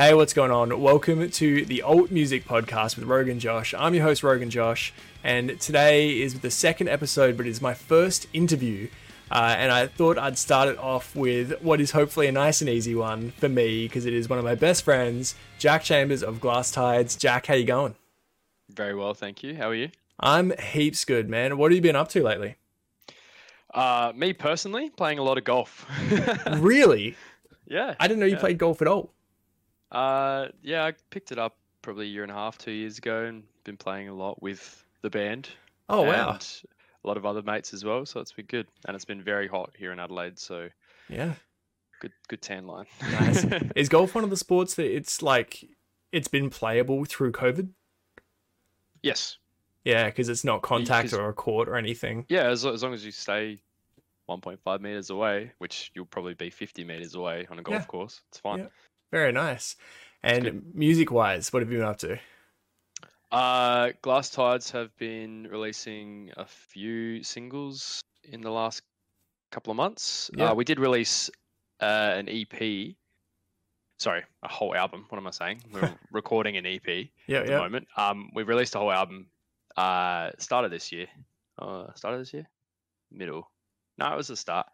Hey, what's going on? Welcome to the Alt Music Podcast with Roguenjosh. I'm your host, Roguenjosh, and today is the second episode, but it's my first interview. Uh, and I thought I'd start it off with what is hopefully a nice and easy one for me because it is one of my best friends, Jack Chambers of Glass Tides. Jack, how you going? Very well, thank you. How are you? I'm heaps good, man. What have you been up to lately? Uh, me personally, playing a lot of golf. really? Yeah. I didn't know you yeah. played golf at all. Uh, yeah, I picked it up probably a year and a half, two years ago, and been playing a lot with the band. Oh wow! and A lot of other mates as well, so it's been good. And it's been very hot here in Adelaide, so Yeah. good, good tan line. Nice. is golf one of the sports that it's like it's been playable through COVID? yes. Yeah, because it's not contact or a court or anything. Yeah, as, as long as you stay 1.5 meters away, which you'll probably be 50 meters away on a golf Yeah. course, it's fine. Yeah. Very nice. And music wise, what have you been up to? Uh, Glass Tides have been releasing a few singles in the last couple of months. Yeah. Uh, we did release uh, an EP. Sorry, a whole album. What am I saying? We're recording an EP Yeah, at the yeah. moment. Um, we released a whole album. Uh, started this year. Uh, started this year. Middle. No, it was the start.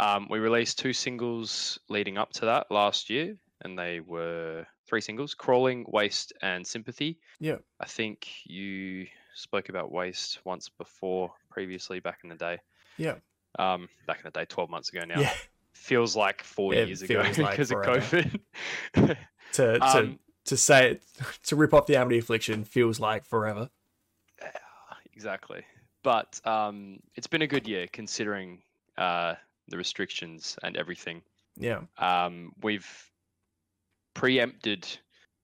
Um, we released two singles leading up to that last year, and they were three singles: "Crawling," "Waste," and "Sympathy." Yeah. I think you spoke about waste once before, previously back in the day. Yeah. Um, back in the day, twelve months ago now. Yeah. Feels like four It years ago like because of. COVID. To to Um, to say it to rip off the Amity affliction feels like forever. exactly. But um, it's been a good year considering uh, the restrictions and everything. Yeah. Um, we've preempted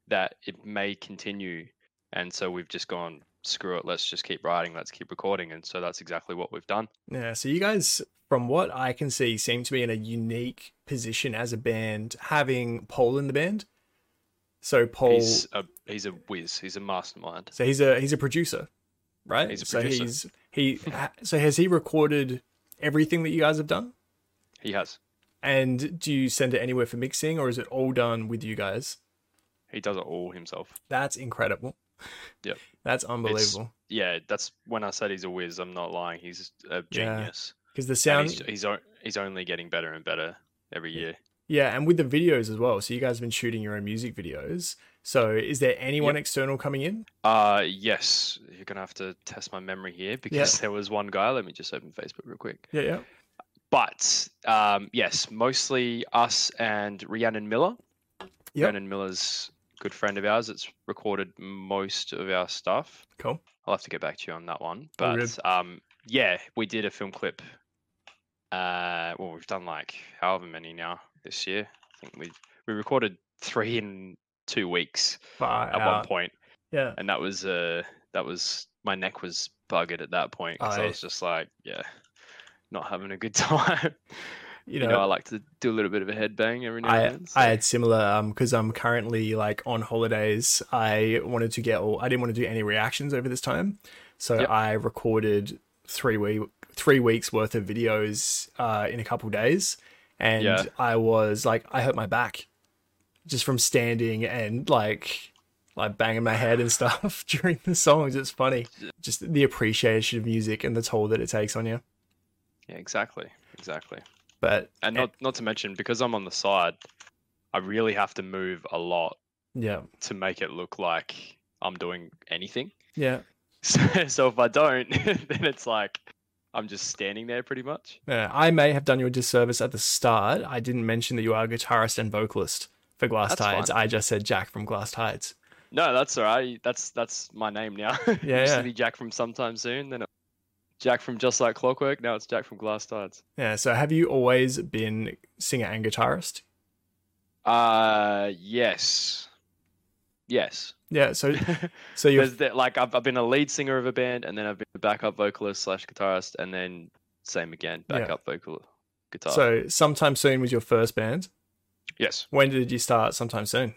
that it may continue, and so we've just gone screw it. Let's just keep writing. Let's keep recording, and so that's exactly what we've done. Yeah. So you guys, from what I can see, seem to be in a unique position as a band, having Paul in the band. So Paul, He's a he's a whiz. He's a mastermind. so he's a he's a producer, right? He's a so producer. he's he. So has he recorded everything that you guys have done? He has. And do you send it anywhere for mixing, or is it all done with you guys? He does it all himself. That's incredible. Yep. That's unbelievable. Yeah, that's when I said he's a whiz. I'm not lying. He's a genius. Because the And sound, he's he's, he's only getting better and better every year. yeah, and with the videos as well. So you guys have been shooting your own music videos. So is there anyone Yep. external coming in? Uh yes, you're gonna have to test my memory here because there was one guy. Let me just open Facebook real quick. Yeah, yeah. But um, yes, mostly us and Rhiannon Miller. Yep. Rhiannon Miller's good friend of ours. It's recorded most of our stuff. Cool. I'll have to get back to you on that one. But um, yeah, we did a film clip. Uh, well, we've done like however many now this year. I think we we recorded three in two weeks Far at one point, Yeah. and that was uh that was my neck was buggered at that point because I Aye. was just like, yeah, not having a good time. You You know, know, I like to do a little bit of a headbang every now I and then. so- I had similar um because I'm currently like on holidays. I wanted to get all I didn't want to do any reactions over this time, so Yep. I recorded three week three weeks worth of videos uh in a couple days, and Yeah. I was like I hurt my back just from standing and like like banging my head and stuff during the songs. It's funny, just the appreciation of music and the toll that it takes on you. Yeah, exactly, exactly. But And not not to mention because I'm on the side, I really have to move a lot yeah, to make it look like I'm doing anything. yeah. So, so if I don't, then it's like I'm just standing there pretty much. Yeah, I may have done you a disservice at the start. I didn't mention that you are a guitarist and vocalist for Glass That's Tides. fine. I just said Jack from Glass Tides. No, that's all right. That's that's my name now. Yeah, used yeah. to be Jack from Sometime Soon. Then it, Jack from Just Like Clockwork. Now it's Jack from Glass Tides. Yeah, so have you always been singer and guitarist? Uh, yes, yes. Yeah, so so you're like I've, I've been a lead singer of a band, and then I've been a backup vocalist slash guitarist, and then same again, Yeah. backup vocal guitar. so sometime soon was your first band. yes. When did you start sometime soon?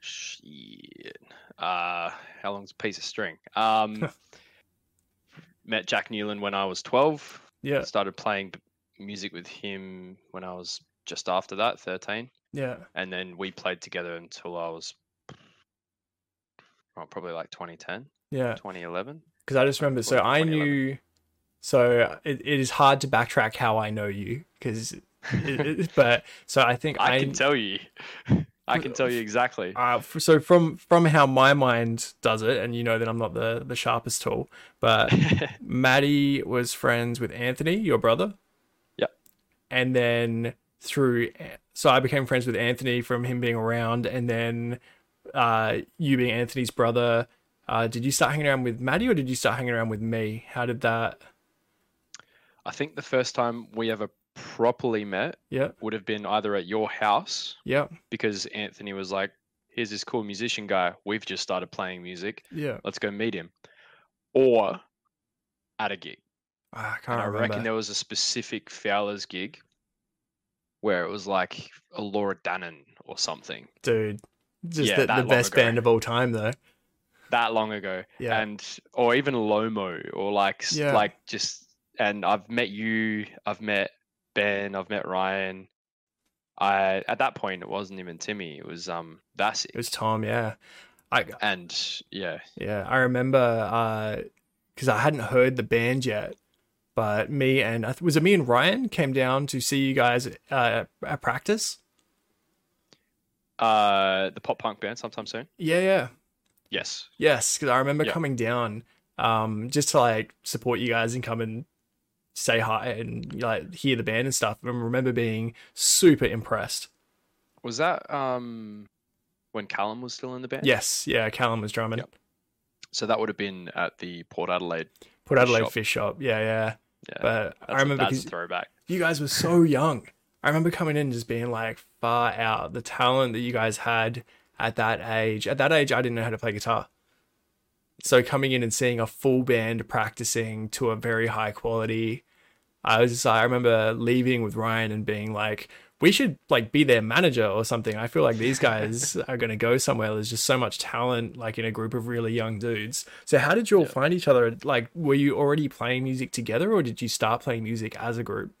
Shit. Uh, how long's a piece of string? Um, met Jack Newland when I was 12. Yeah. Started playing music with him when I was just after that, 13. Yeah. and then we played together until I was well, probably like 2010, Yeah. 2011. Because I just remember, so I knew, so uh, it, it is hard to backtrack how I know you, because, but so I think I I, can tell you, I can tell you exactly. uh, so from from how my mind does it, and you know that I'm not the the sharpest tool, but Maddie was friends with Anthony, your brother. Yep. And then through, so I became friends with Anthony from him being around, and then uh, you being Anthony's brother. Uh, did you start hanging around with Maddie, or did you start hanging around with me? How did that? I think the first time we ever properly met Yeah, would have been either at your house yeah, because Anthony was like, "Here's this cool musician guy. We've just started playing music. yeah. Let's go meet him," or at a gig. Ah, I And can't I remember. reckon there was a specific Fowler's gig where it was like a Elora Danan or something Dude, just Yeah, the, the best ago. band of all time, though. that long ago. Yeah. And or even Lomo or like Yeah. like just and I've met you, I've met Ben, I've met Ryan. I at that point it wasn't even Timmy, it was um Vassy. It was Tom. Yeah, I And yeah, Yeah, I remember because I hadn't heard the band yet, but me and was it me and Ryan came down to see you guys uh, at practice. uh the pop punk band sometime soon. Yeah, yeah, Yes. yes. Because I remember Yeah. coming down um, just to like support you guys and come and say hi and like hear the band and stuff. I remember being super impressed. Was that um when Callum was still in the band? Yes, yeah. Callum was drumming. Yep. So that would have been at the Port Adelaide. Port Adelaide shop. Fish Shop. Yeah, yeah. Yeah. But I a- remember a throwback. you guys were so young. I remember coming in and just being like far out. The talent that you guys had at that age. At that age, I didn't know how to play guitar. So coming in and seeing a full band practicing to a very high quality, I was just I remember leaving with Ryan and being like, we should like be their manager or something. I feel like these guys are going to go somewhere. There's just so much talent like in a group of really young dudes. So how did you all Yeah. find each other? Like were you already playing music together or did you start playing music as a group?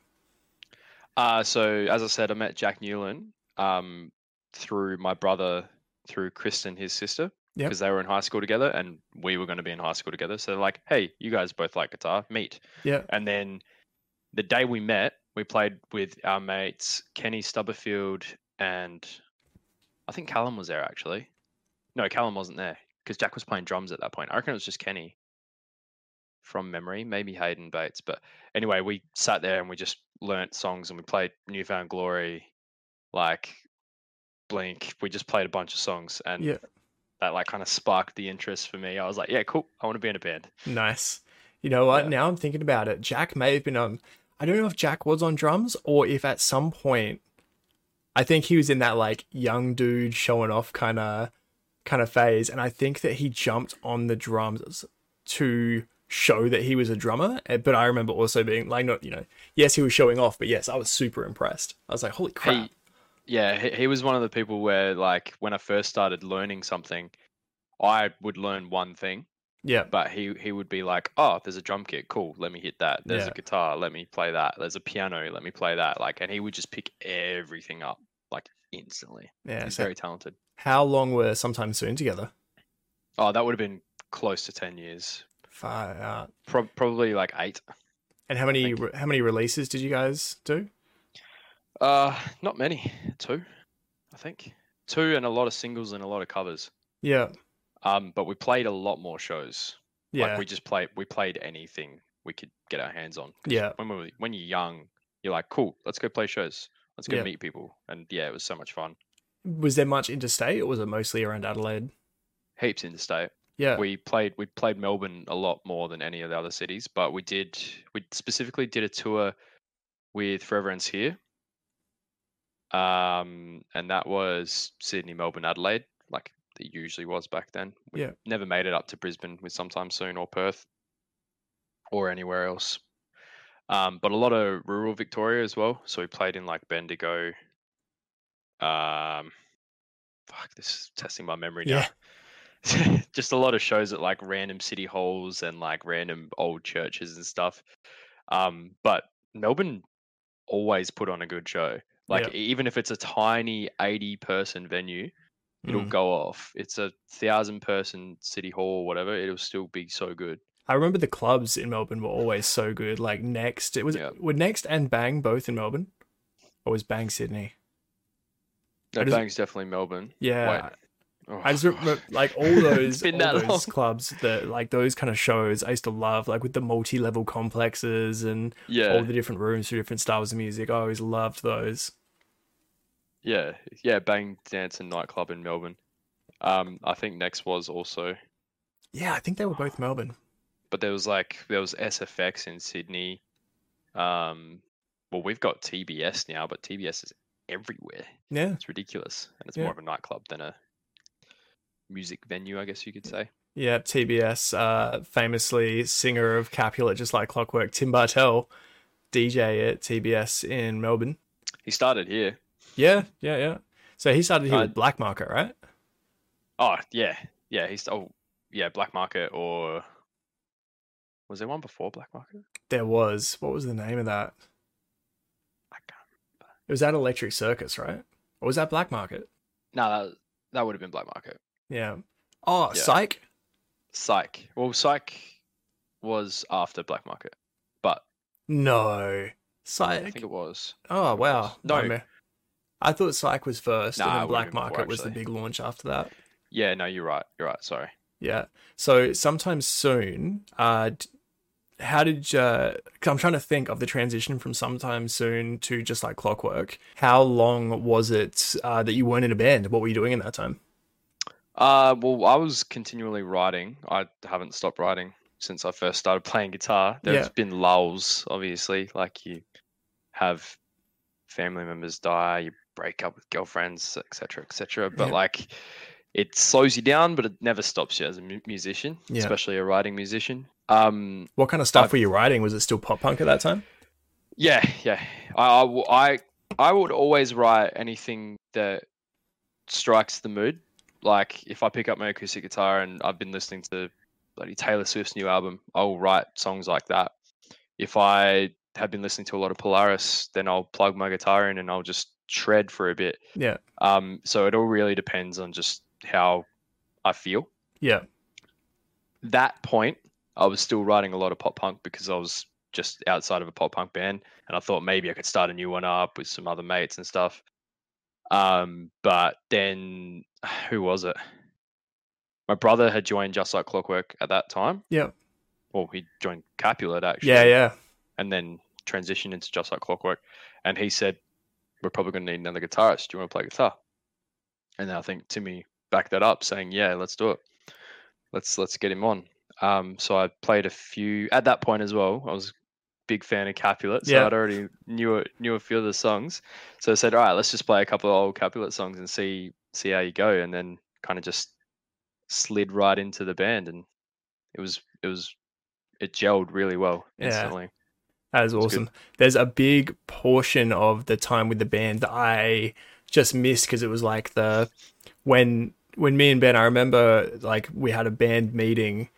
Uh, so as I said, I met Jack Newland um, through my brother, through Kristen, his sister, Yep. because they were in high school together, and we were going to be in high school together. So like, "Hey, you guys both like guitar, meet." Yeah. And then the day we met, we played with our mates Kenny Stubberfield and I think Callum was there actually. No, Callum wasn't there because Jack was playing drums at that point. I reckon it was just Kenny from memory, maybe Hayden Bates. But anyway, we sat there and we just learnt songs and we played New Found Glory, like Blink. We just played a bunch of songs and Yeah. that like kind of sparked the interest for me. I was like, yeah, cool. I want to be in a band. Nice. You know what? Yeah. Now I'm thinking about it. Jack may have been on. I don't know if Jack was on drums or if at some point, I think he was in that like young dude showing off kind of kind of phase, and I think that he jumped on the drums to show that he was a drummer. eh, But I remember also being like, not you know, yes, he was showing off, but yes, I was super impressed. I was like, holy crap! He, yeah, he, he was one of the people where, like, when I first started learning something, I would learn one thing, yeah, but he he would be like, "Oh, there's a drum kit, cool. Let me hit that. There's Yeah. a guitar, let me play that. There's a piano, let me play that." Like, and he would just pick everything up like instantly. yeah. He's So very talented. how long were sometime soon together? Oh, that would have been close to ten years, Far out. Pro- probably like eight. And how many how many releases did you guys do? Uh, not many, two, I think, two, and a lot of singles and a lot of covers. Yeah, Um, but we played a lot more shows. yeah. Like we just played we played anything we could get our hands on. Yeah. When we were, when you're young, you're like, cool, let's go play shows. Let's go Yeah. meet people. And yeah, it was so much fun. Was there much interstate, or was it mostly around Adelaide? Heaps interstate. Yeah, We played we played Melbourne a lot more than any of the other cities, but we did we specifically did a tour with Forever Ends Here. Um and that was Sydney, Melbourne, Adelaide, like it usually was back then. We Yeah. never made it up to Brisbane with sometime soon or Perth or anywhere else. Um, but a lot of rural Victoria as well. So we played in like Bendigo. Um, fuck, this is testing my memory now. Just a lot of shows at like random city halls and like random old churches and stuff. Um, but Melbourne always put on a good show. Like Yep. even if it's a tiny 80 person venue, it'll Mm. go off. It's a thousand person city hall or whatever, it'll still be so good. I remember the clubs in Melbourne were always so good. Like Next, it was Yeah. were Next and Bang both in Melbourne, or was Bang Sydney? No, just- Bang's definitely Melbourne. Yeah, Oh, I just remember like all those, been all those long. clubs that like those kind of shows I used to love, like with the multi-level complexes and yeah, all the different rooms for different styles of music. I always loved those. Yeah, yeah. Bang Dance and Nightclub in Melbourne. Um, I think next was also, Yeah, I think they were both Melbourne. but there was like there was SFX in Sydney. Um, well, we've got TBS now, but TBS is everywhere. Yeah, It's ridiculous, and it's Yeah. more of a nightclub than a music venue, I guess you could say. yeah. TBS, uh, famously singer of Capulet, just like Clockwork, Tim Bartel, DJ at TBS in Melbourne. He started here. Yeah, yeah, yeah. So he started here Uh, with Black Market, right? Oh yeah, yeah. He's oh yeah, Black Market or was there one before Black Market? There was. What was the name of that? I can't. It was at Electric Circus, right? Or was that Black Market? No, that that would have been Black Market. Yeah. Oh, Yeah. Syke. Syke. Well, Syke was after Black Market, but No. Syke. I think it was. Oh wow. No. No. I thought Syke was first, Nah, and then Black been before, Market was the big launch after that. Yeah, no, you're right. You're right. Sorry. Yeah. So sometime soon, uh, how did you? Cause I'm trying to think of the transition from sometime soon to just like Clockwork. How long was it uh, that you weren't in a band? What were you doing in that time? Uh, well, I was continually writing. I haven't stopped writing since I first started playing guitar. There's Yeah. been lulls, obviously, like you have family members die, you break up with girlfriends, etc., etc. But Yeah. like, it slows you down, but it never stops you as a mu- musician, Yeah. especially a writing musician. Um, What kind of stuff I've- were you writing? Was it still pop punk at that time? Yeah, yeah. I, I, I would always write anything that strikes the mood. Like if I pick up my acoustic guitar and I've been listening to bloody Taylor Swift's new album, I'll write songs like that. If I have been listening to a lot of Polaris, then I'll plug my guitar in and I'll just shred for a bit. Yeah. Um, so it all really depends on just how I feel. Yeah. That point, I was still writing a lot of pop punk because I was just outside of a pop punk band, and I thought maybe I could start a new one up with some other mates and stuff. Um, but then who was it? My brother had joined Just Like Clockwork at that time. Yeah. Well, he joined Capulet actually. Yeah. Yeah. And then transitioned into Just Like Clockwork, and he said, "We're probably going to need another guitarist. Do you want to play guitar?" And then I think Timmy backed that up, saying, "Yeah, let's do it. Let's let's get him on." Um, so I played a few at that point as well. I was a big fan of Capulet, so Yeah. I'd already knew knew a few of the songs. So I said, "All right, let's just play a couple of old Capulet songs and see see how you go." And then kind of just slid right into the band, and it was it was it gelled really well Yeah. That is good. awesome. There's a big portion of the time with the band that I just missed because it was like the when when me and Ben, I remember like we had a band meeting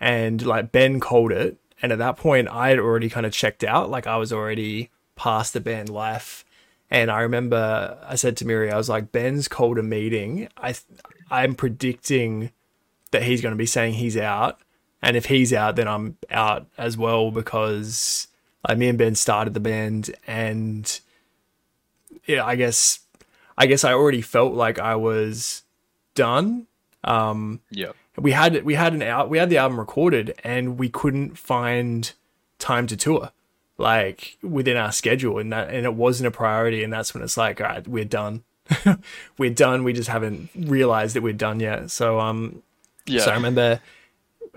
and like Ben called it, and at that point I had already kind of checked out, like I was already past the band life. And I remember I said to Miri, I was like, Ben's called a meeting. I th- I'm predicting that he's going to be saying he's out, and if he's out, then I'm out as well because like me and Ben started the band, and yeah, I guess I guess I already felt like I was done. Um, Yeah. we had we had an out we had the album recorded, and we couldn't find time to tour like within our schedule, and that and it wasn't a priority, and that's when it's like, all right, we're done. we're done. We just haven't realized that we're done yet. So um, Yeah. so I remember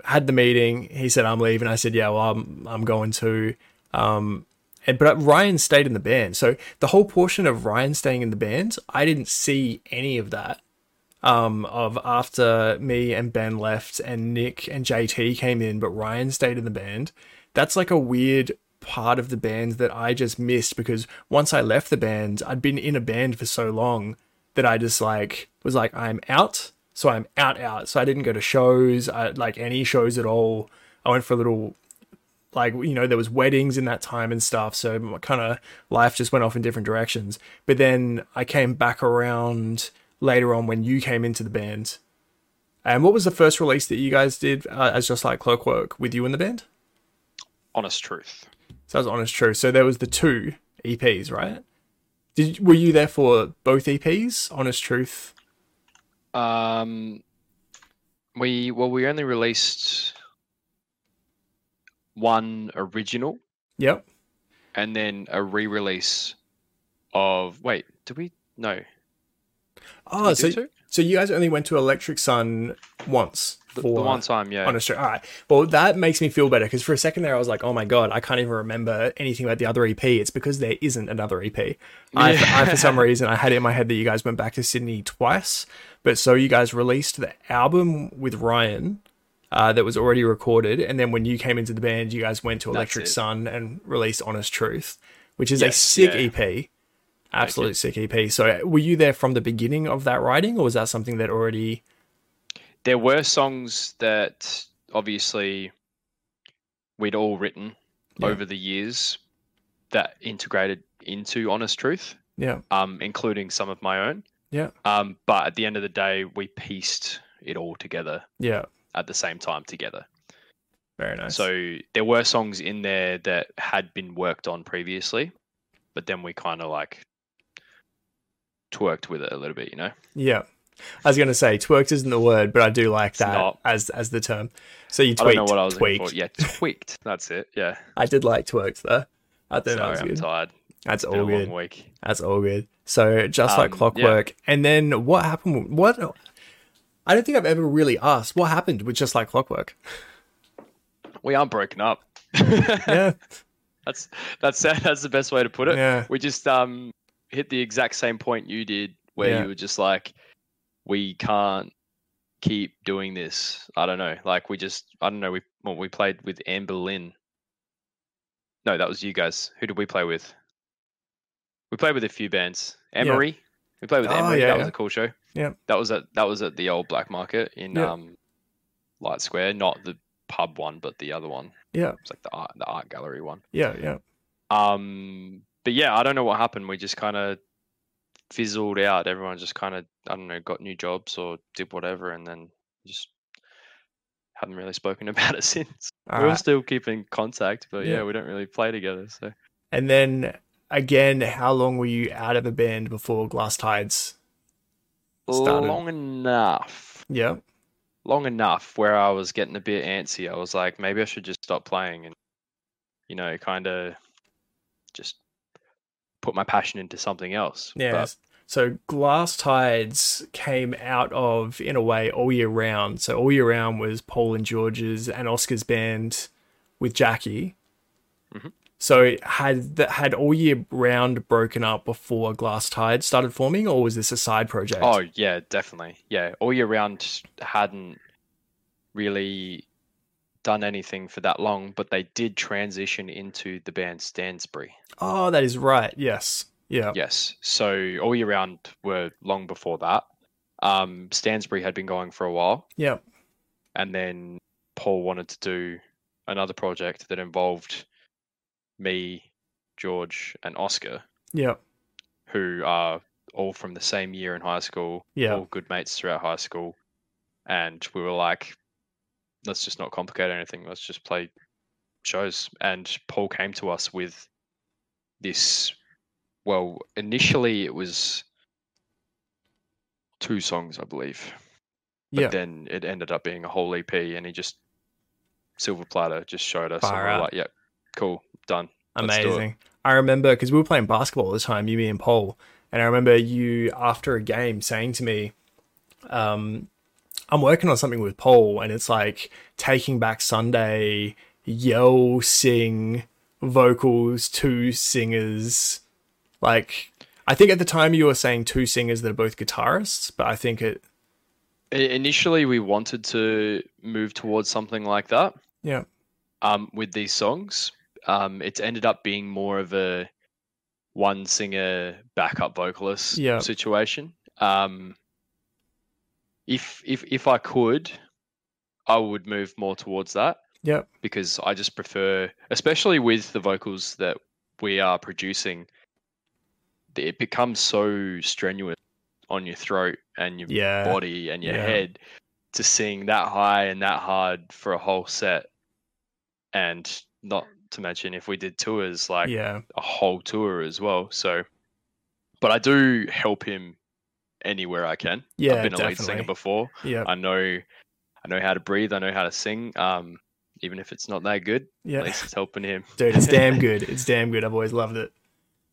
had the meeting. He said I'm leaving. I said yeah, well I'm I'm going to. Um, and but Ryan stayed in the band. So the whole portion of Ryan staying in the band, I didn't see any of that. Um, of after me and Ben left and Nick and JT came in, but Ryan stayed in the band. That's like a weird part of the band that I just missed because once I left the band, I'd been in a band for so long that I just like was like I'm out, so I'm out out. So I didn't go to shows, I, like any shows at all. I went for a little like you know there was weddings in that time and stuff so my kind of life just went off in different directions. But then i came back around later on when you came into the band. And what was the first release that you guys did uh, as just like clockwork with you in the band? Honest truth. so that was honest truth so there was the two eps right? Did were you there for both eps honest truth? Um, we well, we only released one original yep and then a re-release of. Wait, did we? No. Oh we so so you guys only went to electric sun once for the one time, yeah. on a show. All right. Well, that makes me feel better because for a second there, I was like, "Oh my god, I can't even remember anything about the other EP." It's because there isn't another EP. I, I, for some reason, I had it in my head that you guys went back to Sydney twice, but so you guys released the album with Ryan. Uh, that was already recorded, and then when you came into the band, you guys went to Electric. Sun and released Honest Truth, which is a sick yeah. EP, absolute sick EP. So, were you there from the beginning of that writing, or was that something that already? There were songs that obviously we'd all written Yeah. over the years that integrated into Honest Truth, Yeah, um, including some of my own. yeah, Um, but at the end of the day, we pieced it all together yeah. At the same time together. Very nice. So there were songs in there that had been worked on previously, but then we kind of like twerked with it a little bit, you know? Yeah. I was gonna say twerked isn't the word, but I do like It's that not. as as the term. So you tweaked. I don't know what I was tweaked. for. Yeah, tweaked. That's it. Yeah. I did like twerked though. I think that Sorry, was I'm tired. That's all good. week. That's all good. So just like Um, yeah. clockwork, and then what happened? What? I don't think I've ever really asked what happened with just like clockwork. We aren't broken up. Yeah, that's that's that's the best way to put it. yeah, We just um hit the exact same point you did, where Yeah. you were just like, we can't keep doing this. I don't know. Like we just, I don't know. We well, we played with Anberlin. No, that was you guys. Who did we play with? We played with a few bands. Emery. We played with Oh, Emery. yeah, that was a cool show. Yeah. That was at that was at the old Black Market in Yeah. um Light Square, not the pub one, but the other one. yeah, It's like the art the art gallery one. yeah, yeah. Um, but yeah, I don't know what happened. We just kind of fizzled out. Everyone just kind of, I don't know, got new jobs or did whatever, and then just haven't really spoken about it since. All We're right. still keeping contact, but yeah. Yeah. we don't really play together. So And then again, how long were you out of the band before Glass Tides? Started. long enough, Yeah, long enough where I was getting a bit antsy. I was like, maybe I should just stop playing and, you know, kind of just put my passion into something else. yeah. But So Glass Tides came out of, in a way, All Year Round. So All Year Round was Paul and George's and Oscar's band with Jackie. Mhm. So had that had All Year Round broken up before Glass Tides started forming, or was this a side project? Oh yeah, definitely. Yeah, all year round hadn't really done anything for that long, but they did transition into the band Stansbury. Oh, that is right. Yes. Yeah. Yes, so all year round were long before that. Um, Stansbury had been going for a while, Yeah. and then Paul wanted to do another project that involved me, George, and Oscar, Yeah. who are all from the same year in high school, Yeah. all good mates throughout high school. And we were like, let's just not complicate anything. Let's just play shows. And Paul came to us with this. Well, initially it was two songs, I believe. But Yeah. then it ended up being a whole EP, and he just silver platter just showed us, and we like, "Yep, cool, done." Let's do it. Amazing. I remember because we were playing basketball at the time, you, me, and Paul. And I remember you, after a game, saying to me, um, I'm working on something with Paul, and it's like taking back Sunday, yell, sing, vocals, two singers. Like, I think at the time you were saying two singers that are both guitarists, but I think it, Initially, we wanted to move towards something like that. yeah, um, with these songs. Um, it's ended up being more of a one singer backup vocalist Yeah. situation. Um, if if if I could, I would move more towards that. Yep. because I just prefer, especially with the vocals that we are producing, it becomes so strenuous on your throat and your Yeah. body and your yeah. head to sing that high and that hard for a whole set. And not to mention if we did tours, like yeah. a whole tour as well. So, but I do help him anywhere I can. Yeah. I've been a lead singer before. Yeah, I know, I know how to breathe. I know how to sing. Um, even if it's not that good, yeah, at Yeah. least it's helping him. Dude, it's damn good. It's damn good. I've always loved it.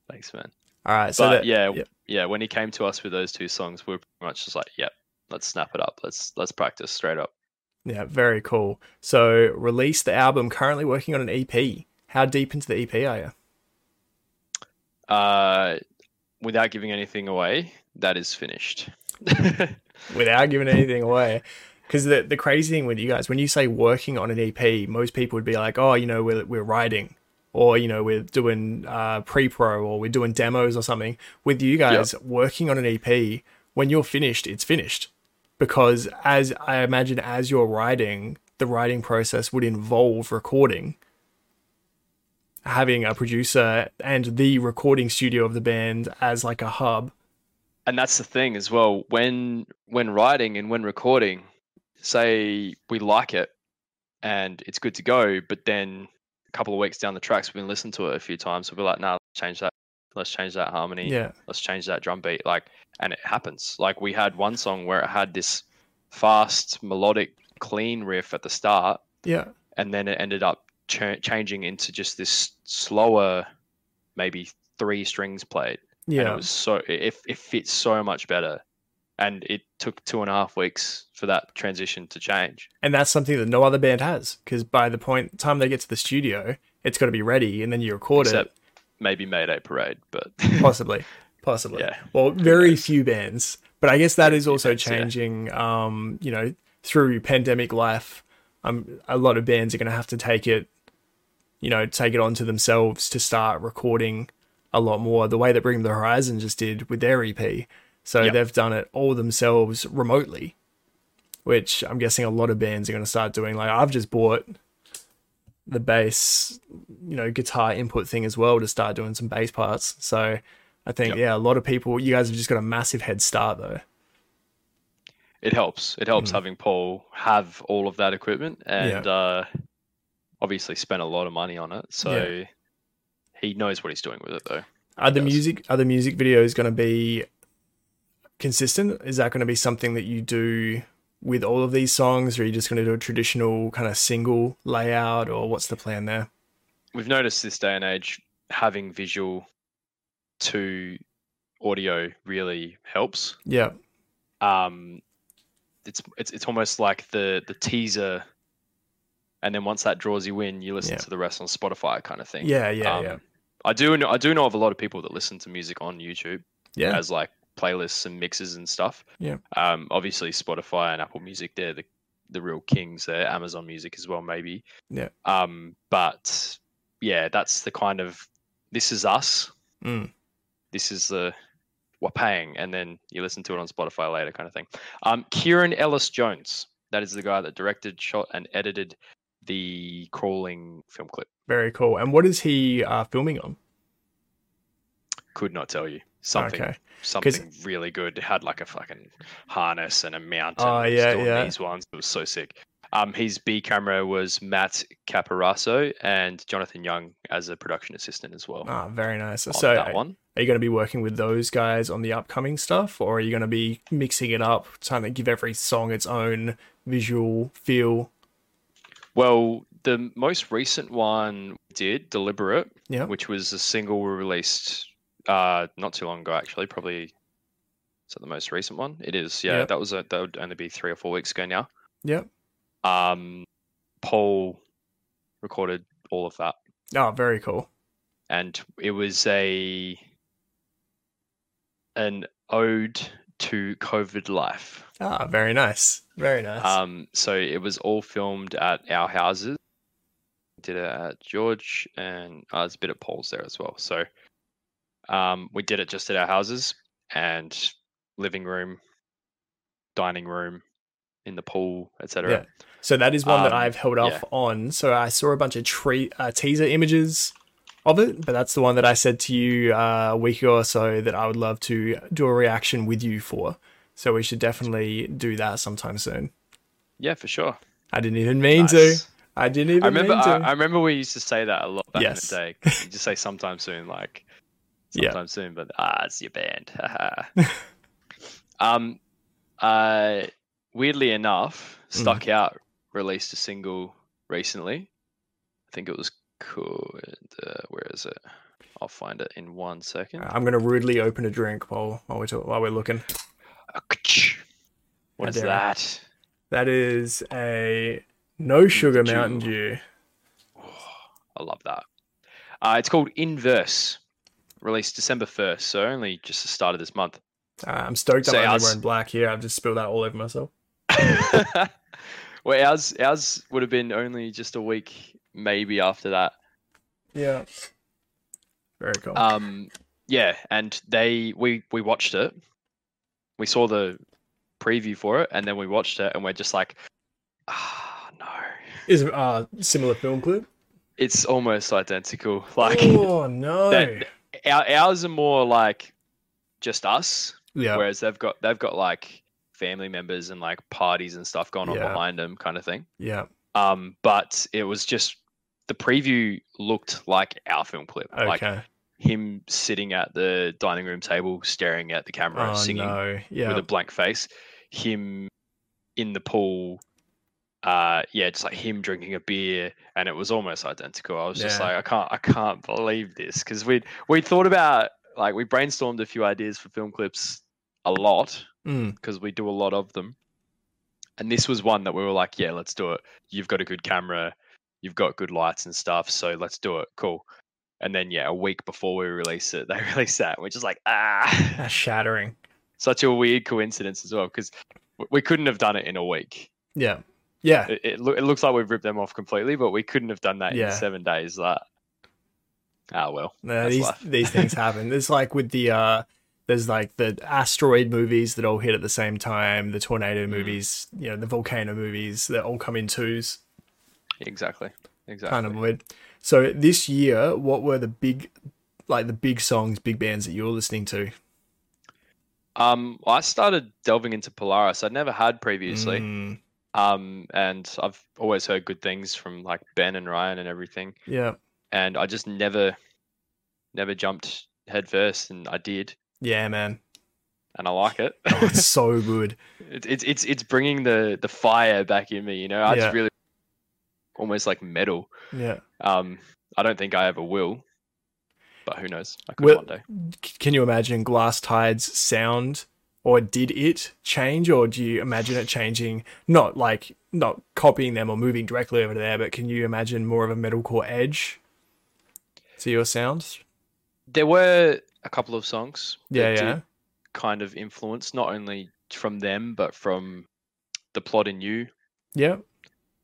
Thanks, man. All right. So but that, yeah, yep. yeah. When he came to us with those two songs, we are pretty much just like, "Yep, let's snap it up. Let's let's practice straight up." Yeah, very cool. So, release the album. Currently working on an EP. How deep into the EP are you? Uh, without giving anything away, that is finished. Without giving anything away. Because the, the crazy thing with you guys, when you say working on an EP, most people would be like, oh, you know, we're, we're writing. Or, you know, we're doing uh, pre pro or we're doing demos or something. With you guys, working on an EP, when you're finished, it's finished. Because as I imagine, as you're writing, the writing process would involve recording. Having a producer and the recording studio of the band as like a hub. and that's the thing as well when when writing and when recording say we like it and it's good to go but then a couple of weeks down the tracks we've been listening to it a few times we'll be like nah let's change that let's change that harmony Yeah. let's change that drum beat like and it happens like we had one song where it had this fast melodic clean riff at the start Yeah. and then it ended up ch- changing into just this slower maybe three strings played. And Yeah. it was so it, it fits so much better. And it took two and a half weeks for that transition to change. And that's something that no other band has because by the point time they get to the studio it's got to be ready and then you record except maybe mayday parade but possibly. Possibly. Yeah. well very few bands. But i guess that is also bands, yeah. changing um you know through pandemic life um a lot of bands are going to have to take it you know take it onto themselves to start recording a lot more the way that bring the horizon just did with their ep so Yep. they've done it all themselves remotely which i'm guessing a lot of bands are going to start doing like i've just bought the bass you know guitar input thing as well to start doing some bass parts so i think Yep. yeah a lot of people you guys have just got a massive head start though it helps it helps Mhm. having paul have all of that equipment and uh obviously spent a lot of money on it so he knows what he's doing with it though. Are the music are the music videos going to be consistent? Is that going to be something that you do with all of these songs or are you just going to do a traditional kind of single layout or what's the plan there? We've noticed this day and age having visual to audio really helps. Yeah. Um it's it's it's almost like the the teaser and then once that draws you in you listen Yeah. to the rest on spotify kind of thing yeah yeah Um, yeah i do know i do know of a lot of people that listen to music on youtube yeah as like playlists and mixes and stuff Yeah. um obviously spotify and apple music they're the the real kings there amazon music as well maybe Yeah. um but yeah that's the kind of this is us Mm. this is the we're paying and then you listen to it on spotify later kind of thing um kieran ellis jones that is the guy that directed shot and edited the crawling film clip. Very cool. And what is he uh filming on? Could not tell you. Something okay. Something really good. It had like a fucking harness and a mountain Oh, yeah, yeah. these ones it was so sick. Um his b camera was matt caparasso and jonathan young as a production assistant as well. Ah very nice. On so that one. Are you going to be working with those guys on the upcoming stuff, or are you going to be mixing it up, trying to give every song its own visual feel? Well, the most recent one did, Deliberate, Yeah. which was a single we released uh, not too long ago, actually. Probably is that the most recent one? It is. Yeah, Yep. that was a, that would only be three or four weeks ago now. Yep. Um, Paul recorded all of that, Oh, very cool. and it was a an ode to COVID life. Ah, very nice. Very nice. Um, so it was all filmed at our houses. Did it at George and uh, there's a bit of Paul's there as well. So um, we did it just at our houses and living room, dining room, in the pool, etc. Yeah. So that is one that Um, I've held off on. So I saw a bunch of tree uh, teaser images of it, but that's the one that I said to you uh, a week ago or so that I would love to do a reaction with you for. So we should definitely do that sometime soon. Yeah, for sure. I didn't even mean to. I didn't even I remember. mean I, to. I remember we used to say that a lot back Yes. in the day. You just say sometime soon, like Yeah. sometime soon, but ah, it's your band. um, uh, weirdly enough, Mm. Stuck Out released a single recently. I think it was cool. Uh, where is it? I'll find it in one second. I'm going to rudely open a drink while while we're while we're looking. What is that? That is a no sugar Dew. Mountain Dew. I love that. Uh, it's called Inverse, released December 1st, so only just the start of this month. Uh, I'm stoked So I'm ours- wearing black here. I've just spilled that all over myself. well, ours, ours would have been only just a week, maybe after that. Yeah. Very cool. Um, yeah, and they we we watched it. We saw the preview for it, and then we watched it, and we're just like, ah, no. is a uh similar film clip? It's almost identical. Like oh no. that, our, ours are more like just us, yeah. whereas they've got they've got like family members and like parties and stuff going on Yeah. behind them, kind of thing. Yeah. Um, but it was just the preview looked like our film clip, like him sitting at the dining room table, staring at the camera, oh singing no. Yeah. with a blank face. Him in the pool, uh, yeah, just like him drinking a beer, and it was almost identical. I was just Yeah. like, I can't, I can't believe this because we we thought about like we brainstormed a few ideas for film clips a lot Mm, because we do a lot of them. And this was one that we were like, yeah, let's do it. You've got a good camera, you've got good lights and stuff, so let's do it. Cool. And then yeah, a week before we release it, they release that. We're just like, ah, that's shattering. such a weird coincidence as well because we couldn't have done it in a week. Yeah. Yeah. It, it, loo- it looks like we've ripped them off completely, but we couldn't have done that Yeah. in seven days. Like, ah, well, No, these life. these things happen. It's like with the uh there's like the asteroid movies that all hit at the same time, the tornado Mm. movies, you know, the volcano movies that all come in twos. exactly, exactly. Kind of weird. So this year, what were the big like the big songs, big bands that you were listening to? Um, I started delving into Polaris. I'd never had previously. Mm, Um, and I've always heard good things from like Ben and Ryan and everything. yeah. And I just never, never jumped headfirst, and I did, Yeah, man. and I like it. Oh, it's so good. It- it's it's it's bringing the the fire back in me. You know, I Yeah. just really almost like metal. Yeah. Um, I don't think I ever will, but who knows? I could Well- one day. Can you imagine Glass Tide's sound, or did it change, or do you imagine it changing? Not like not copying them or moving directly over there, but can you imagine more of a metalcore edge to your sounds? There were a couple of songs. Yeah, yeah, kind of influence not only from them but from the plot in you. yeah,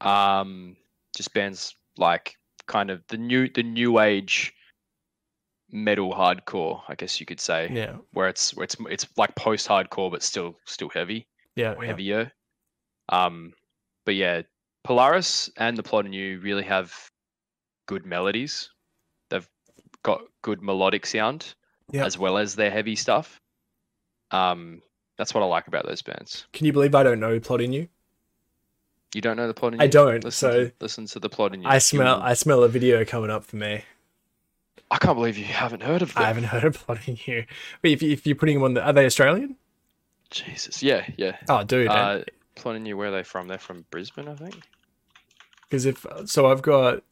Um, just bands like kind of the new the new age metal hardcore, I guess you could say, yeah, where it's where it's it's like post hardcore but still still heavy. yeah, yeah. heavier. Um, but yeah, Polaris and the plot in you really have good melodies. They've got good melodic sound Yeah. as well as their heavy stuff. Um, that's what I like about those bands. Can you believe I don't know plot in you? You don't know the plot in I don't, Listen so- to, listen to the plot in you. I smell, You- I smell a video coming up for me. I can't believe you haven't heard of them. I haven't heard of plot in you. But if, you- if you're putting them on the, are they Australian? Jesus, yeah, yeah. Oh, dude, Uh, plot in you. Where are they from? They're from Brisbane, I think. because if so, I've got.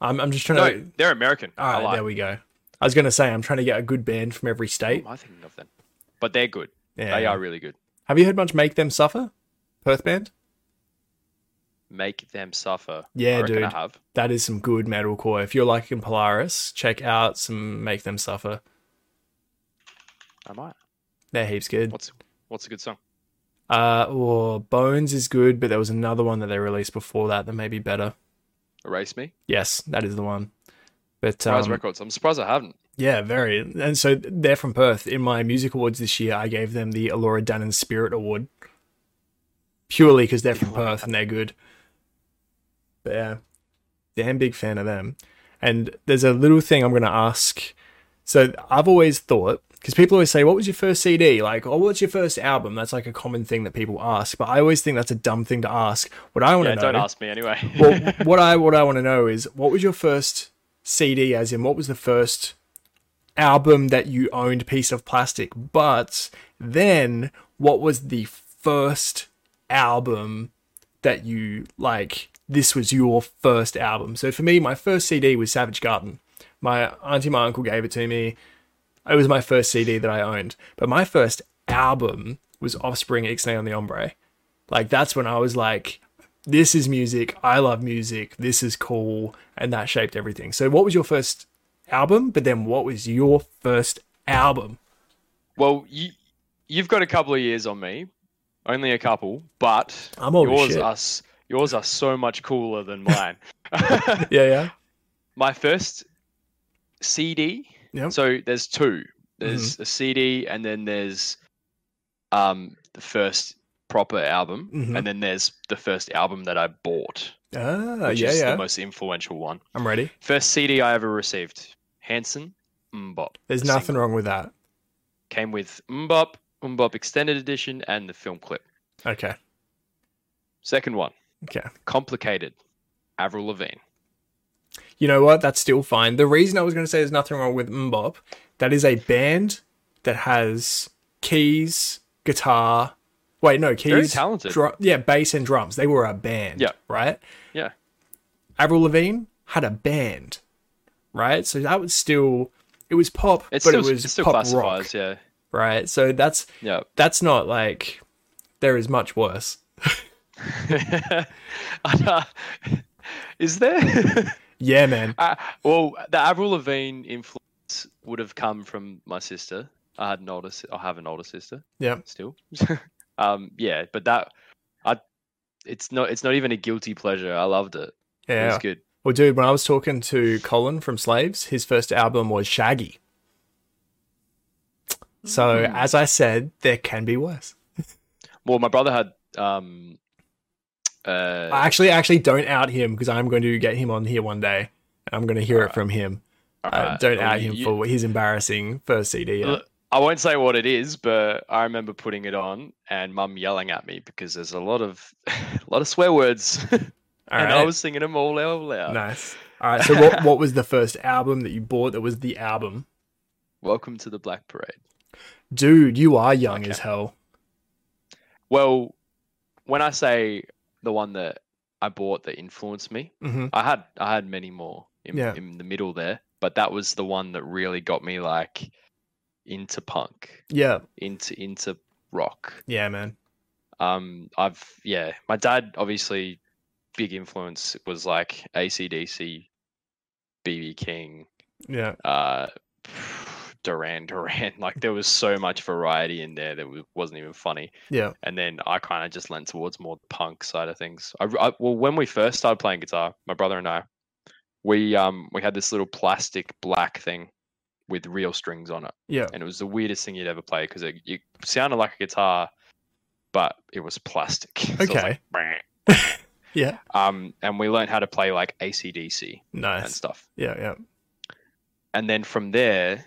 I'm, I'm just trying No, to. they're American. All right, there we go. I was going to say I'm trying to get a good band from every state. am I thinking of then? But they're good. Yeah. They are really good. Have you heard much Make Them Suffer? Perth band? Make them suffer. Yeah, dude. That is some good metalcore. If you're liking Polaris, check out some Make Them Suffer. I might. They're heaps good. What's what's a good song? Uh, oh, Bones is good, but there was another one that they released before that that may be better. Erase Me. Yes, that is the one. But Rise um, Records. I'm surprised I haven't. yeah, very. And so they're from Perth. In my music awards this year, I gave them the Elora Danan Spirit Award purely because they're from Perth and they're good. But yeah, damn big fan of them. And there's a little thing I'm going to ask. So I've always thought because people always say, "What was your first CD?" Like, "Oh, what's your first album?" That's like a common thing that people ask. But I always think that's a dumb thing to ask. What I want to Yeah, know, don't ask me anyway. well, what I what I want to know is what was your first CD? As in, what was the first album that you owned? Piece of plastic. But then, what was the first album that you like? This was your first album. So for me, my first CD was Savage Garden. My auntie, my uncle gave it to me. It was my first CD that I owned. But my first album was Offspring Ixnay on the Hombre. Like that's when I was like, this is music. I love music. This is cool. And that shaped everything. So what was your first album? But then what was your first album? well, you you've got a couple of years on me, only a couple, but I'm old yours shit. are yours are so much cooler than mine. Yeah, yeah. My first CD. Yep. So there's two. There's Mm-hmm. a CD, and then there's um the first proper album, Mhm. and then there's the first album that I bought, Ah, which yeah, is yeah. the most influential one. I'm ready. First CD I ever received, Hanson MMMBop. There's nothing single. wrong with that. Came with MMMBop, MMMBop Extended Edition, and the film clip. Okay. Second one, Okay. Complicated, Avril Lavigne. You know what? That's still fine. The reason I was going to say there's nothing wrong with MMMBop, that is a band that has keys, guitar. Wait, no, keys. Very talented. yeah, bass and drums. They were a band. Yeah. Right? Yeah. Avril Lavigne had a band. Right? So that was still. It was pop, It but still, it was it still pop rock. yeah. Right? So that's Yeah. that's not like. There is much worse. is there? Yeah, man. uh, well, the Avril Lavigne influence would have come from my sister. I had an older, I have an older sister Yeah. still. Um, yeah, but that, I, it's not, it's not even a guilty pleasure. I loved it. It Yeah. was good. Well, dude, when I was talking to Colin from Slaves, his first album was Shaggy. So, Hmm. as I said, there can be worse. Well, my brother had, um, uh, I actually, actually don't out him because I'm going to get him on here one day. I'm going to hear it Alright. from him. Uh, alright, don't well, out you- him you- for his embarrassing first CD. Yeah. I won't say what it is, but I remember putting it on and mum yelling at me because there's a lot of a lot of swear words, and right. I was singing them all out loud. nice. All right. So, what, what was the first album that you bought that was the album? Welcome to the Black Parade. Dude, you are young Okay. as hell. Well, when I say the one that I bought that influenced me, hmm I had I had many more in, Yeah. in the middle there, but that was the one that really got me like into punk, Yeah. into into rock. Yeah, man. Um, I've yeah, my dad obviously big influence was like ACDC, BB King, Yeah. uh, Duran Duran. Like there was so much variety in there that wasn't even funny. Yeah. And then I kind of just lent towards more the punk side of things. I, I- well, when we first started playing guitar, my brother and I, we um we had this little plastic black thing with real strings on it Yeah. and it was the weirdest thing you'd ever play because it, it sounded like a guitar, but it was plastic. So it was Okay. like, Yeah. um, and we learned how to play like ACDC Nice. and stuff. Yeah. Yeah. And then from there,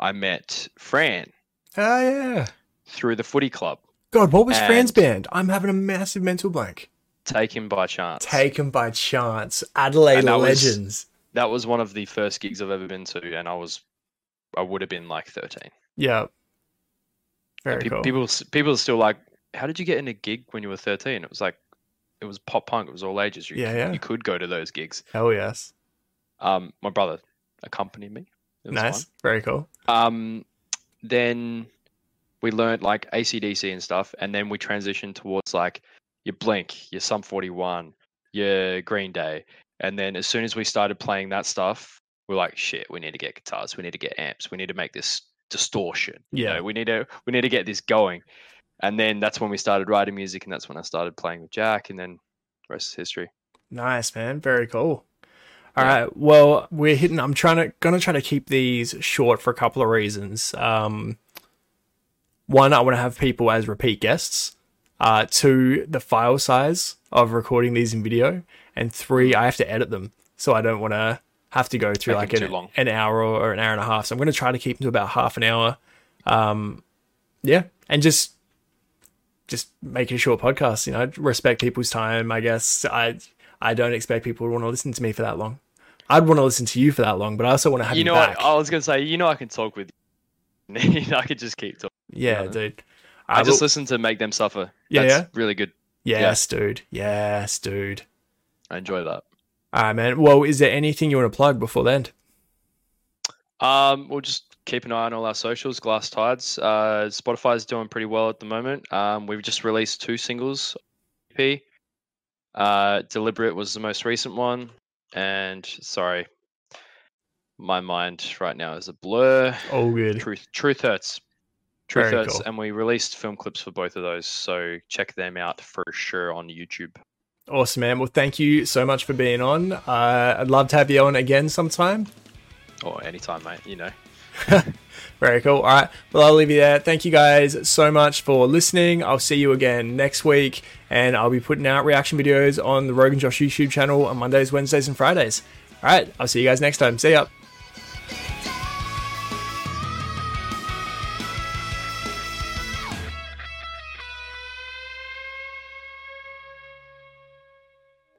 I met Fran Oh, yeah. through the footy club. God, what was Fran's band? I'm having a massive mental blank. Taken by chance. Taken by chance. Adelaide that was- Legends. that was one of the first gigs I've ever been to, and I was, I would have been like thirteen. Yeah. Very Pe- cool. People, people are still like, "How did you get in a gig when you were 13? It was like, it was pop punk. It was all ages. You, Yeah, yeah. you could go to those gigs. Hell yes. Um, my brother accompanied me. Nice. fun. Very cool. Um, then we learned like ACDC and stuff, and then we transitioned towards like your Blink, your Sum 41, your Green Day, and then as soon as we started playing that stuff, we're like, shit, we need to get guitars, we need to get amps, we need to make this distortion. You Yeah. know, we need to we need to get this going. And then that's when we started writing music, and that's when I started playing with Jack, and then the rest is history. Nice, man. Very cool. All Yeah. right. Well, we're hitting. I'm trying to gonna try to keep these short for a couple of reasons. Um, one, I want to have people as repeat guests. uh, two, the file size of recording these in video, and three, I have to edit them, so I don't want to have to go through like an, an hour or an hour and a half. So I'm going to try to keep them to about half an hour. Um, yeah, and just just make it a short podcast. You know, respect people's time. I guess I I don't expect people to want to listen to me for that long. I'd want to listen to you for that long, but I also want to have you you, know what? I was gonna say, you know, I can talk with you. I could just keep talking. yeah, yeah. dude. I Uh, just but- listen to make them suffer. Yeah, That's yeah? really good. yes, dude. Yes, dude. I enjoy that. All right, man. Well, is there anything you want to plug before then? Um, we'll just keep an eye on all our socials. Glass Tides. Uh, Spotify's doing pretty well at the moment. Um, we've just released two singles. EP. Uh, Deliberate was the most recent one, and sorry, my mind right now is a blur. Oh, good. Truth, Truth hurts. Truth Very hurts, cool. and we released film clips for both of those, so check them out for sure on YouTube. Awesome, man. Well, thank you so much for being on. Uh, I'd love to have you on again sometime. Or anytime, mate. You know. Very cool. All right. Well, I'll leave you there. Thank you guys so much for listening. I'll see you again next week, and I'll be putting out reaction videos on the Roguenjosh YouTube channel on Mondays, Wednesdays, and Fridays. All right. I'll see you guys next time. See ya.